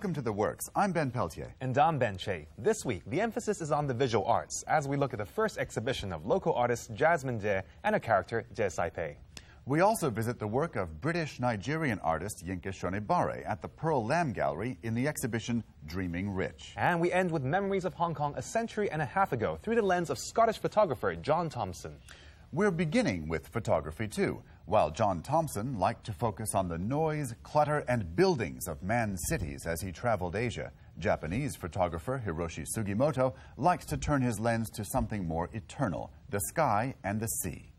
welcome to The Works. I'm Ben Peltier. And I'm Ben Che. This week, the emphasis is on the visual arts as we look at the first exhibition of local artist Jasmine Tse and her character Tse Sai Pei. We also visit the work of British Nigerian artist Yinka Shonibare at the Pearl Lam Gallery in the exhibition Dreaming Rich. And we end with memories of Hong Kong a century and a half ago through the lens of Scottish photographer John Thomson. We're beginning with photography too. While John Thomson liked to focus on the noise, clutter, and buildings of man's cities as he traveled Asia, Japanese photographer Hiroshi Sugimoto likes to turn his lens to something more eternal the sky and the sea.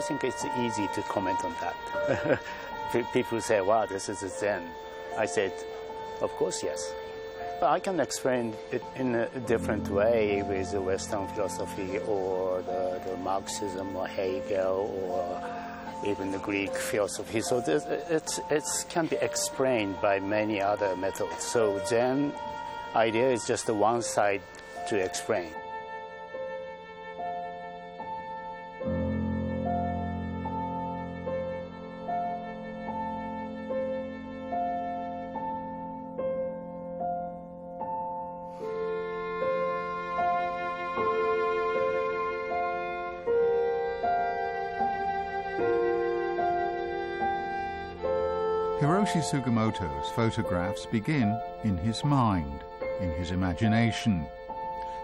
I think it's easy to comment on that. People say, wow, this is Zen. I said, of course, yes. I can explain it in a different way with Western philosophy or the, the Marxism or Hegel or even the Greek philosophy. So this, it can be explained by many other methods. So Zen idea is just one side to explain. Hiroshi Sugimoto's photographs begin in his mind, in his imagination.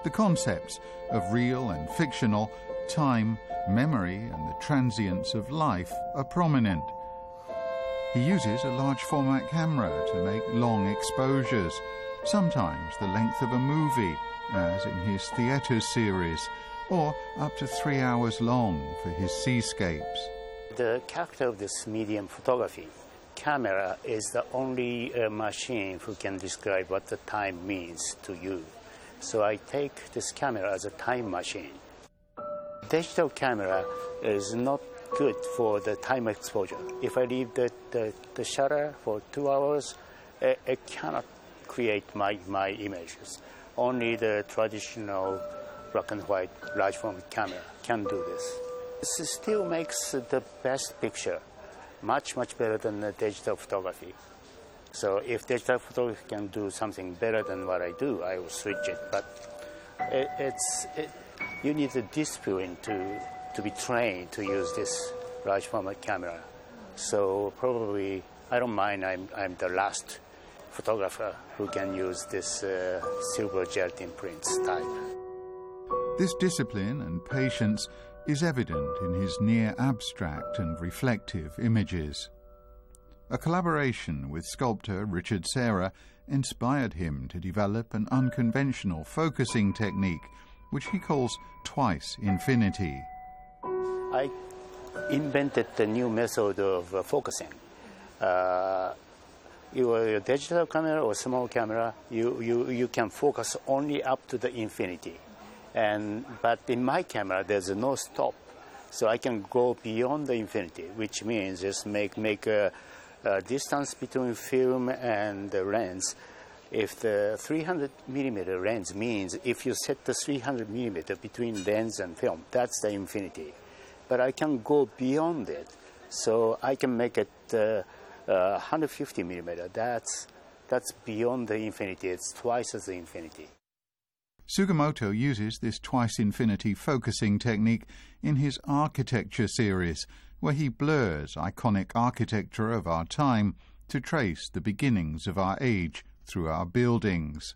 The concepts of real and fictional, time, memory, and the transience of life are prominent. He uses a large format camera to make long exposures, sometimes the length of a movie, as in his theatre series, or up to three hours long for his seascapes. The character of this medium photography camera is the only uh, machine who can describe what the time means to you. So I take this camera as a time machine. Digital camera is not good for the time exposure. If I leave the, the, the shutter for two hours, it, it cannot create my, my images. Only the traditional black and white large format camera can do this. This still makes the best picture much, much better than the digital photography. So if digital photography can do something better than what I do, I will switch it. But it, it's, it, you need a discipline to, to be trained to use this large format camera. So probably, I don't mind, I'm, I'm the last photographer who can use this uh, silver gelatin prints type. This discipline and patience is evident in his near abstract and reflective images. A collaboration with sculptor Richard Serra inspired him to develop an unconventional focusing technique, which he calls twice infinity. I invented the new method of uh, focusing. Uh, your digital camera or small camera, you, you, you can focus only up to the infinity. And, but in my camera, there's no stop. So I can go beyond the infinity, which means just make, make a, a distance between film and the lens. If the 300 millimeter lens means if you set the 300 millimeter between lens and film, that's the infinity. But I can go beyond it. So I can make it uh, uh, 150 millimeter. That's, that's beyond the infinity. It's twice as the infinity. Sugimoto uses this twice infinity focusing technique in his architecture series, where he blurs iconic architecture of our time to trace the beginnings of our age through our buildings.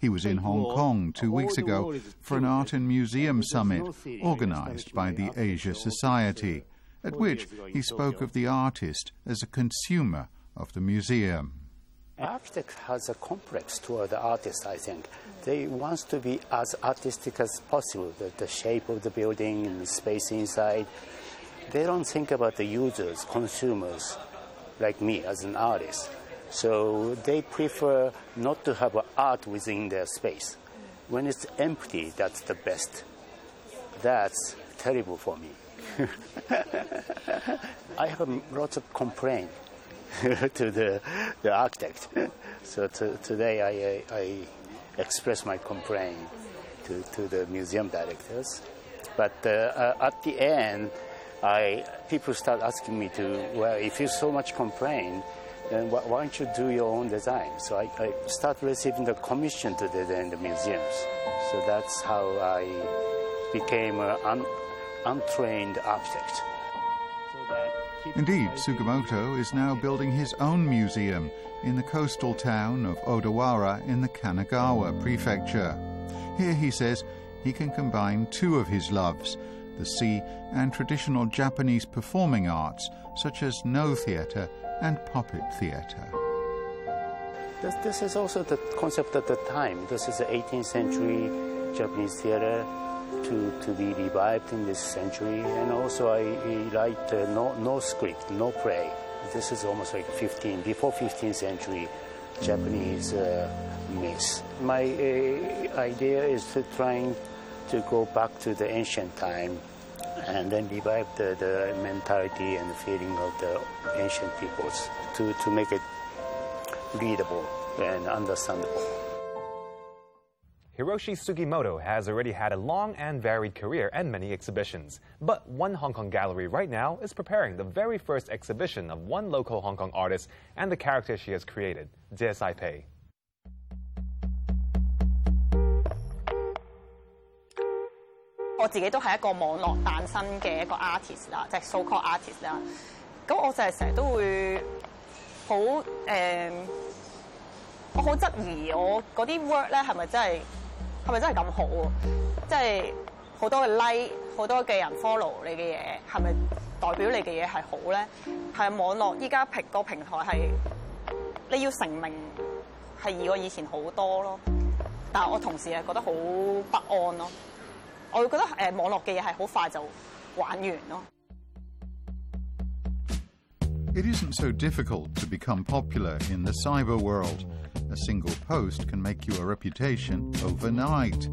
He was in Hong Kong two weeks ago for an art and museum summit organized by the Asia Society, at which he spoke of the artist as a consumer of the museum. Architect has a complex toward the artist, I think. They want to be as artistic as possible, the, the shape of the building and the space inside. They don't think about the users, consumers, like me as an artist. So they prefer not to have art within their space. When it's empty, that's the best. That's terrible for me. I have lots of complaint to the, the architect. So to, today I, I express my complaint to, to the museum directors. But uh, uh, at the end, I, people start asking me to, well, if you so much complain, then wh- why don't you do your own design? So I, I start receiving the commission to design the museums. So that's how I became an un, untrained architect. Indeed, Sugimoto is now building his own museum in the coastal town of Odawara in the Kanagawa prefecture. Here, he says, he can combine two of his loves the sea and traditional Japanese performing arts, such as Noh theatre and puppet theatre. This, this is also the concept at the time. This is the 18th century Japanese theater to, to be revived in this century. And also, I, write uh, no, no script, no play. This is almost like 15, before 15th century Japanese uh, myths. My uh, idea is to trying to go back to the ancient time and then revive the, the mentality and the feeling of the ancient peoples to, to make it readable and understandable. Hiroshi Sugimoto has already had a long and varied career and many exhibitions. But one Hong Kong gallery right now is preparing the very first exhibition of one local Hong Kong artist and the character she has created, Tse Sai Pei. Artist so called artist work 咧係咪真係？係咪真係咁好喎？即係好多嘅 like，好多嘅人 follow 你嘅嘢，係咪代表你嘅嘢係好咧？係網絡依家平個平台係你要成名係易過以前好多咯，但係我同時係覺得好不安咯。我會覺得誒、呃、網絡嘅嘢係好快就玩完咯。 It isn't so difficult to become popular in the cyber world. A single post can make you a reputation overnight.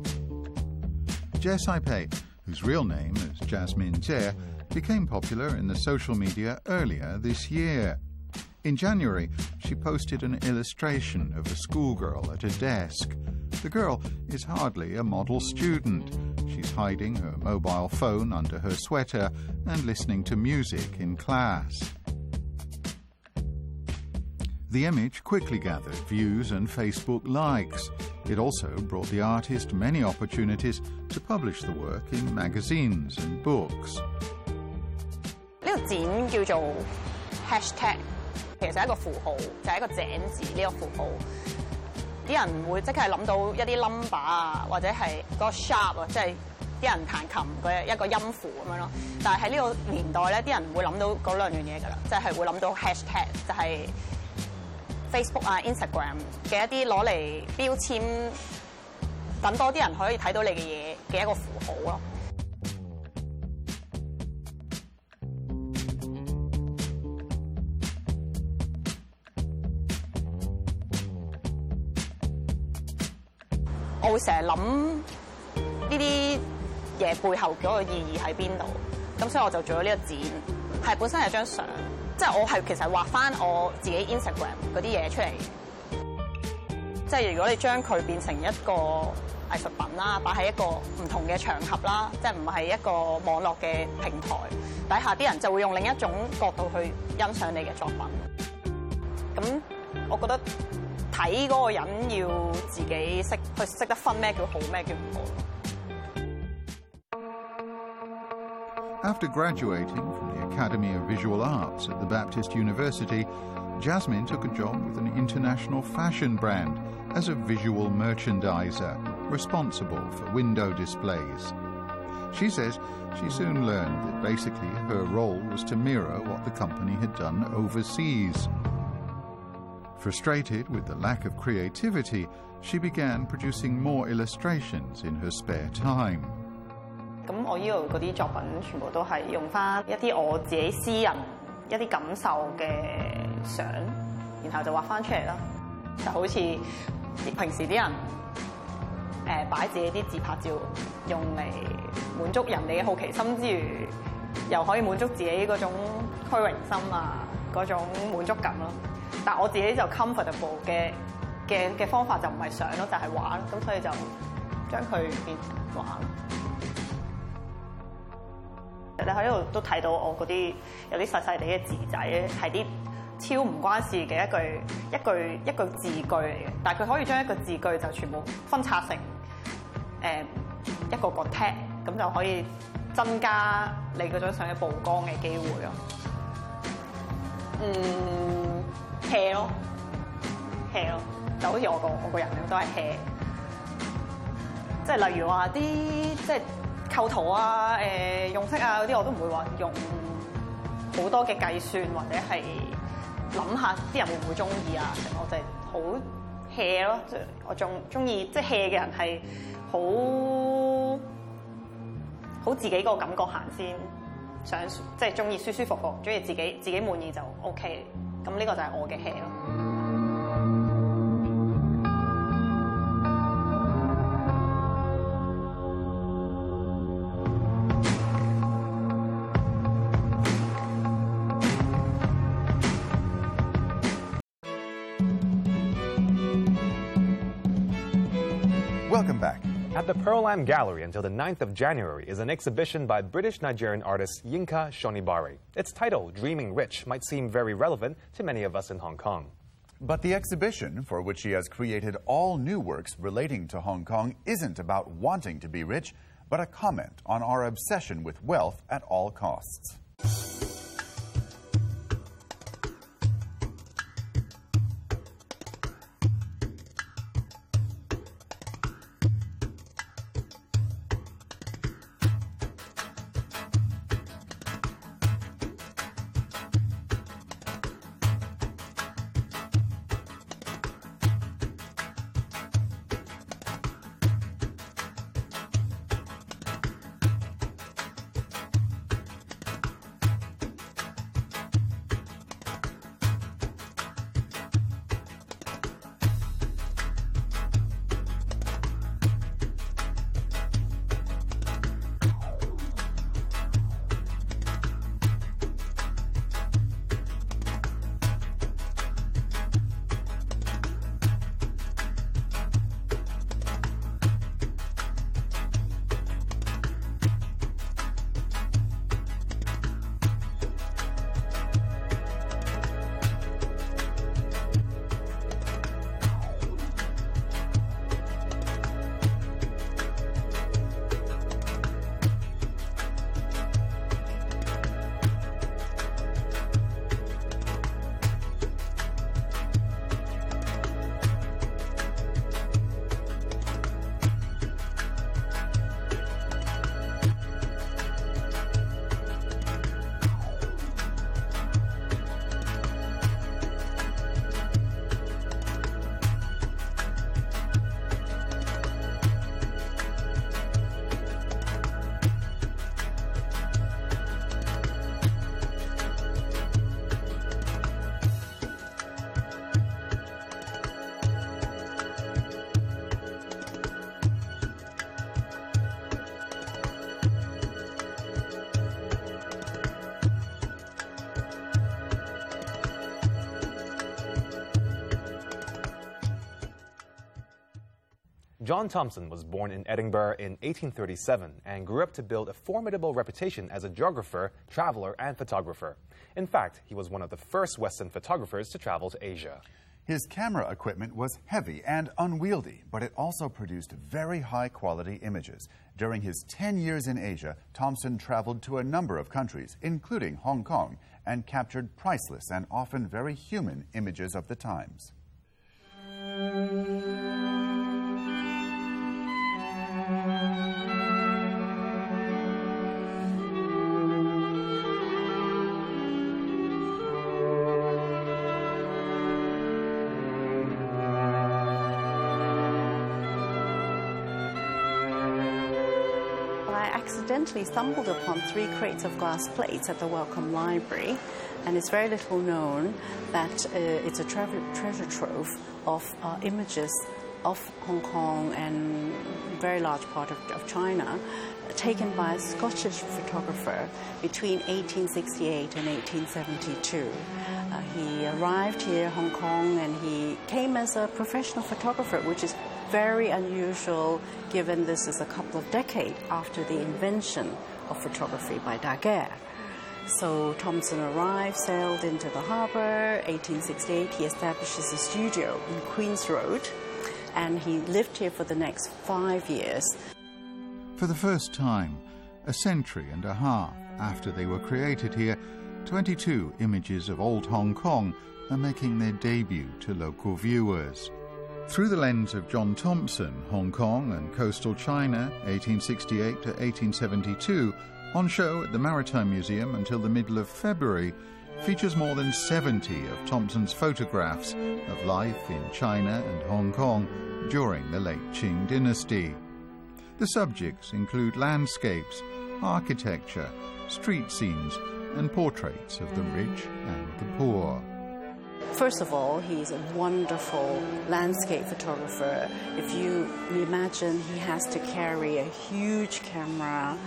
Tse Sai Pei, whose real name is Jasmine Tse, became popular in the social media earlier this year. In January, she posted an illustration of a schoolgirl at a desk. The girl is hardly a model student. She's hiding her mobile phone under her sweater and listening to music in class. The image quickly gathered views and Facebook likes. It also brought the artist many opportunities to publish the work in magazines and books. 呢个展叫做 hashtag，其实系一个符号，就系、一个井字呢个符号。啲人会即系谂到一啲 number 啊，或者系嗰个 sharp 啊，即系啲人弹琴嘅一个音符咁样咯。但系喺呢个年代咧，啲人唔会谂到嗰两样嘢㗎啦，即系会谂到 hashtag，就系 Facebook 啊、Instagram 嘅一啲攞嚟標籤，等多啲人可以睇到你嘅嘢嘅一個符號咯。我會成日諗呢啲嘢背後嗰個意義喺邊度，咁所以我就做咗呢個展，係本身係張相， 即係我係其實畫翻我自己 Instagram 嗰啲嘢出嚟，即係如果你將佢變成一個藝術品啦，擺喺一個唔同嘅場合啦，即係唔係一個網絡嘅平台底下，啲人就會用另一種角度去欣賞你嘅作品。咁我覺得睇嗰個人要自己識去識得分咩叫好，咩叫唔好。 After graduating from the Academy of Visual Arts at the Baptist University, Jasmine took a job with an international fashion brand as a visual merchandiser responsible for window displays. She says she soon learned that basically her role was to mirror what the company had done overseas. Frustrated with the lack of creativity, she began producing more illustrations in her spare time. 咁我呢度嗰啲作品全部都係用翻一啲我自己私人一啲感受嘅相，然後就畫翻出嚟啦。就好似平時啲人誒擺自己啲自拍照，用嚟滿足人哋嘅好奇心之餘， 又可以滿足自己嗰種虛榮心啊，嗰種滿足感咯。但我自己就 comfortable 嘅嘅嘅方法就唔係相咯，就係畫咯。咁所以就將佢變成 畫。你喺呢度都睇到我嗰啲有啲細細哋嘅字仔，係啲超唔關事嘅一句一句一句字句嚟嘅，但係佢可以將一個字句就全部分拆成誒、呃、一個個 tag，咁就可以增加你嗰張相嘅曝光嘅機會咯。嗯，hea 咯，hea 咯，就好似我個我個人咁都係 hea，即係例如話啲即係。 構圖啊、誒、呃、用色啊嗰啲我都唔會話用好多嘅計算，或者係諗下啲人會唔會中意啊？我就係好 hea 咯，即係我仲中意即係 hea 嘅人係好好自己個感覺行先，想即係中意舒舒服服，中意自己自己滿意就 OK。咁呢個就係我嘅 hea 咯。 At the Pearl Lam Gallery until the 9th of January is an exhibition by British Nigerian artist Yinka Shonibare. Its title, Dreaming Rich, might seem very relevant to many of us in Hong Kong. But the exhibition, for which she has created all new works relating to Hong Kong, isn't about wanting to be rich, but a comment on our obsession with wealth at all costs. John Thomson was born in Edinburgh in 1837 and grew up to build a formidable reputation as a geographer, traveler, and photographer. In fact, he was one of the first Western photographers to travel to Asia. His camera equipment was heavy and unwieldy, but it also produced very high quality images. During his 10 years in Asia, Thomson traveled to a number of countries, including Hong Kong, and captured priceless and often very human images of the times. Accidentally stumbled upon three crates of glass plates at the Wellcome Library, and it's very little known that uh, it's a treasure, treasure trove of uh, images of Hong Kong and a very large part of, of China taken by a Scottish photographer between 1868 and 1872. Uh, he arrived here, Hong Kong, and he came as a professional photographer, which is very unusual given this is a couple of decades after the invention of photography by Daguerre. So Thomson arrived, sailed into the harbor. 1868, he establishes a studio in Queen's Road, and he lived here for the next five years. For the first time, a century and a half after they were created here, 22 images of old Hong Kong are making their debut to local viewers. Through the lens of John Thomson, Hong Kong and coastal China, 1868 to 1872, on show at the Maritime Museum until the middle of February, features more than 70 of Thomson's photographs of life in China and Hong Kong during the late Qing dynasty. The subjects include landscapes, architecture, street scenes, and portraits of the rich and the poor. First of all, he's a wonderful landscape photographer. If you imagine he has to carry a huge camera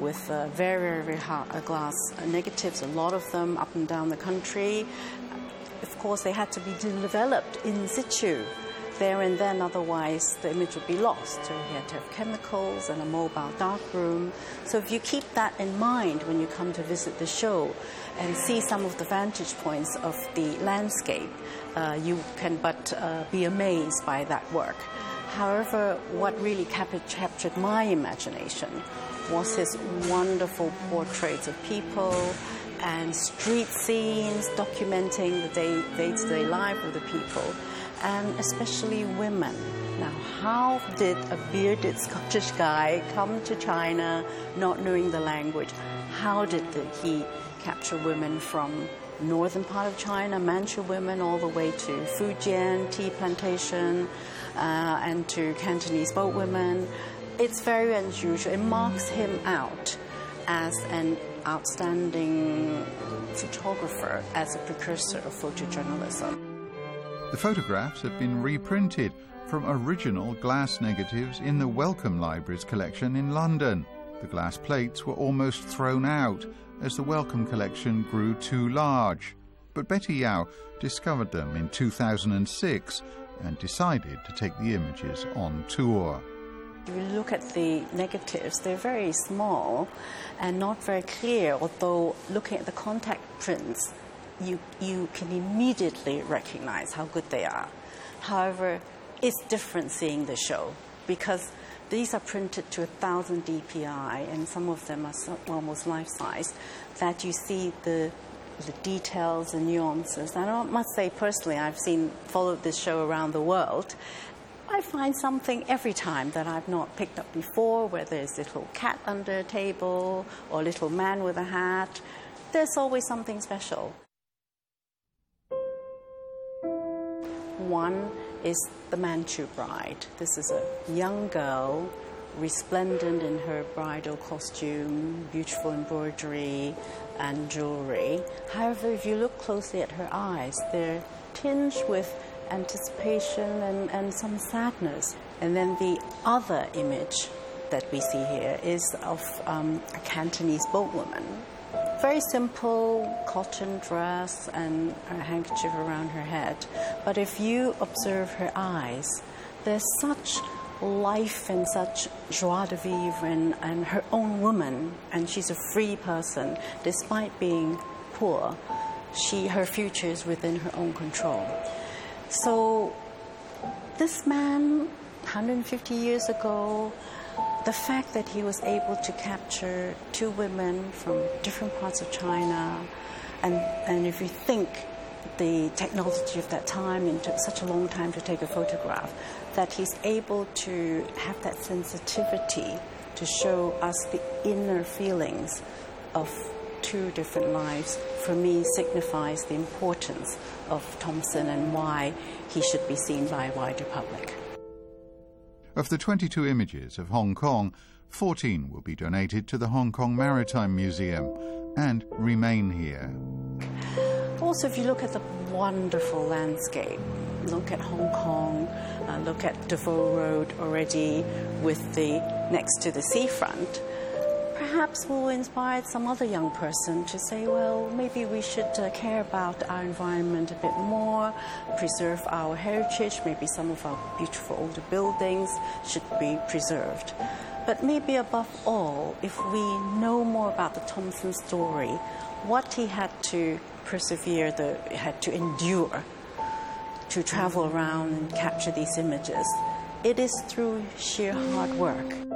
with uh, very, very high uh, glass negatives, a lot of them up and down the country. Of course, they had to be developed in situ there and then, otherwise the image would be lost. So he had to have chemicals and a mobile darkroom. So if you keep that in mind when you come to visit the show and see some of the vantage points of the landscape, uh, you can but uh, be amazed by that work. However, what really cap- captured my imagination was his wonderful portraits of people and street scenes documenting the day to day life of the people and especially women. Now, how did a bearded Scottish guy come to China not knowing the language? How did the, he capture women from northern part of China, Manchu women, all the way to Fujian tea plantation, uh, and to Cantonese boat women? It's very unusual. It marks him out as an outstanding photographer, as a precursor of photojournalism. The photographs have been reprinted from original glass negatives in the Wellcome Library's collection in London. The glass plates were almost thrown out as the Wellcome collection grew too large. But Betty Yao discovered them in 2006 and decided to take the images on tour. If you look at the negatives, they're very small and not very clear, although looking at the contact prints, you, you can immediately recognize how good they are. However, it's different seeing the show because these are printed to 1000 dpi and some of them are so, almost life size that you see the the details and nuances. And I must say personally, I've seen followed this show around the world. I find something every time that I've not picked up before, where there's a little cat under a table or a little man with a hat. There's always something special. One is the Manchu bride. This is a young girl, resplendent in her bridal costume, beautiful embroidery and jewelry. However, if you look closely at her eyes, they're tinged with anticipation and, and some sadness. And then the other image that we see here is of um, a Cantonese boatwoman very simple cotton dress and a handkerchief around her head. But if you observe her eyes, there's such life and such joie de vivre and, and her own woman, and she's a free person despite being poor. She, her future is within her own control. So, this man, 150 years ago, the fact that he was able to capture two women from different parts of China, and, and if you think the technology of that time and took such a long time to take a photograph, that he's able to have that sensitivity to show us the inner feelings of two different lives, for me signifies the importance of Thomson and why he should be seen by a wider public. Of the 22 images of Hong Kong, 14 will be donated to the Hong Kong Maritime Museum and remain here. Also, if you look at the wonderful landscape, look at Hong Kong, uh, look at Des Voeux Road already with the next to the seafront, perhaps will inspire some other young person to say, well, maybe we should uh, care about our environment a bit more, preserve our heritage, maybe some of our beautiful older buildings should be preserved. But maybe above all, if we know more about the Thomson story, what he had to persevere, the, had to endure to travel around and capture these images, it is through sheer hard work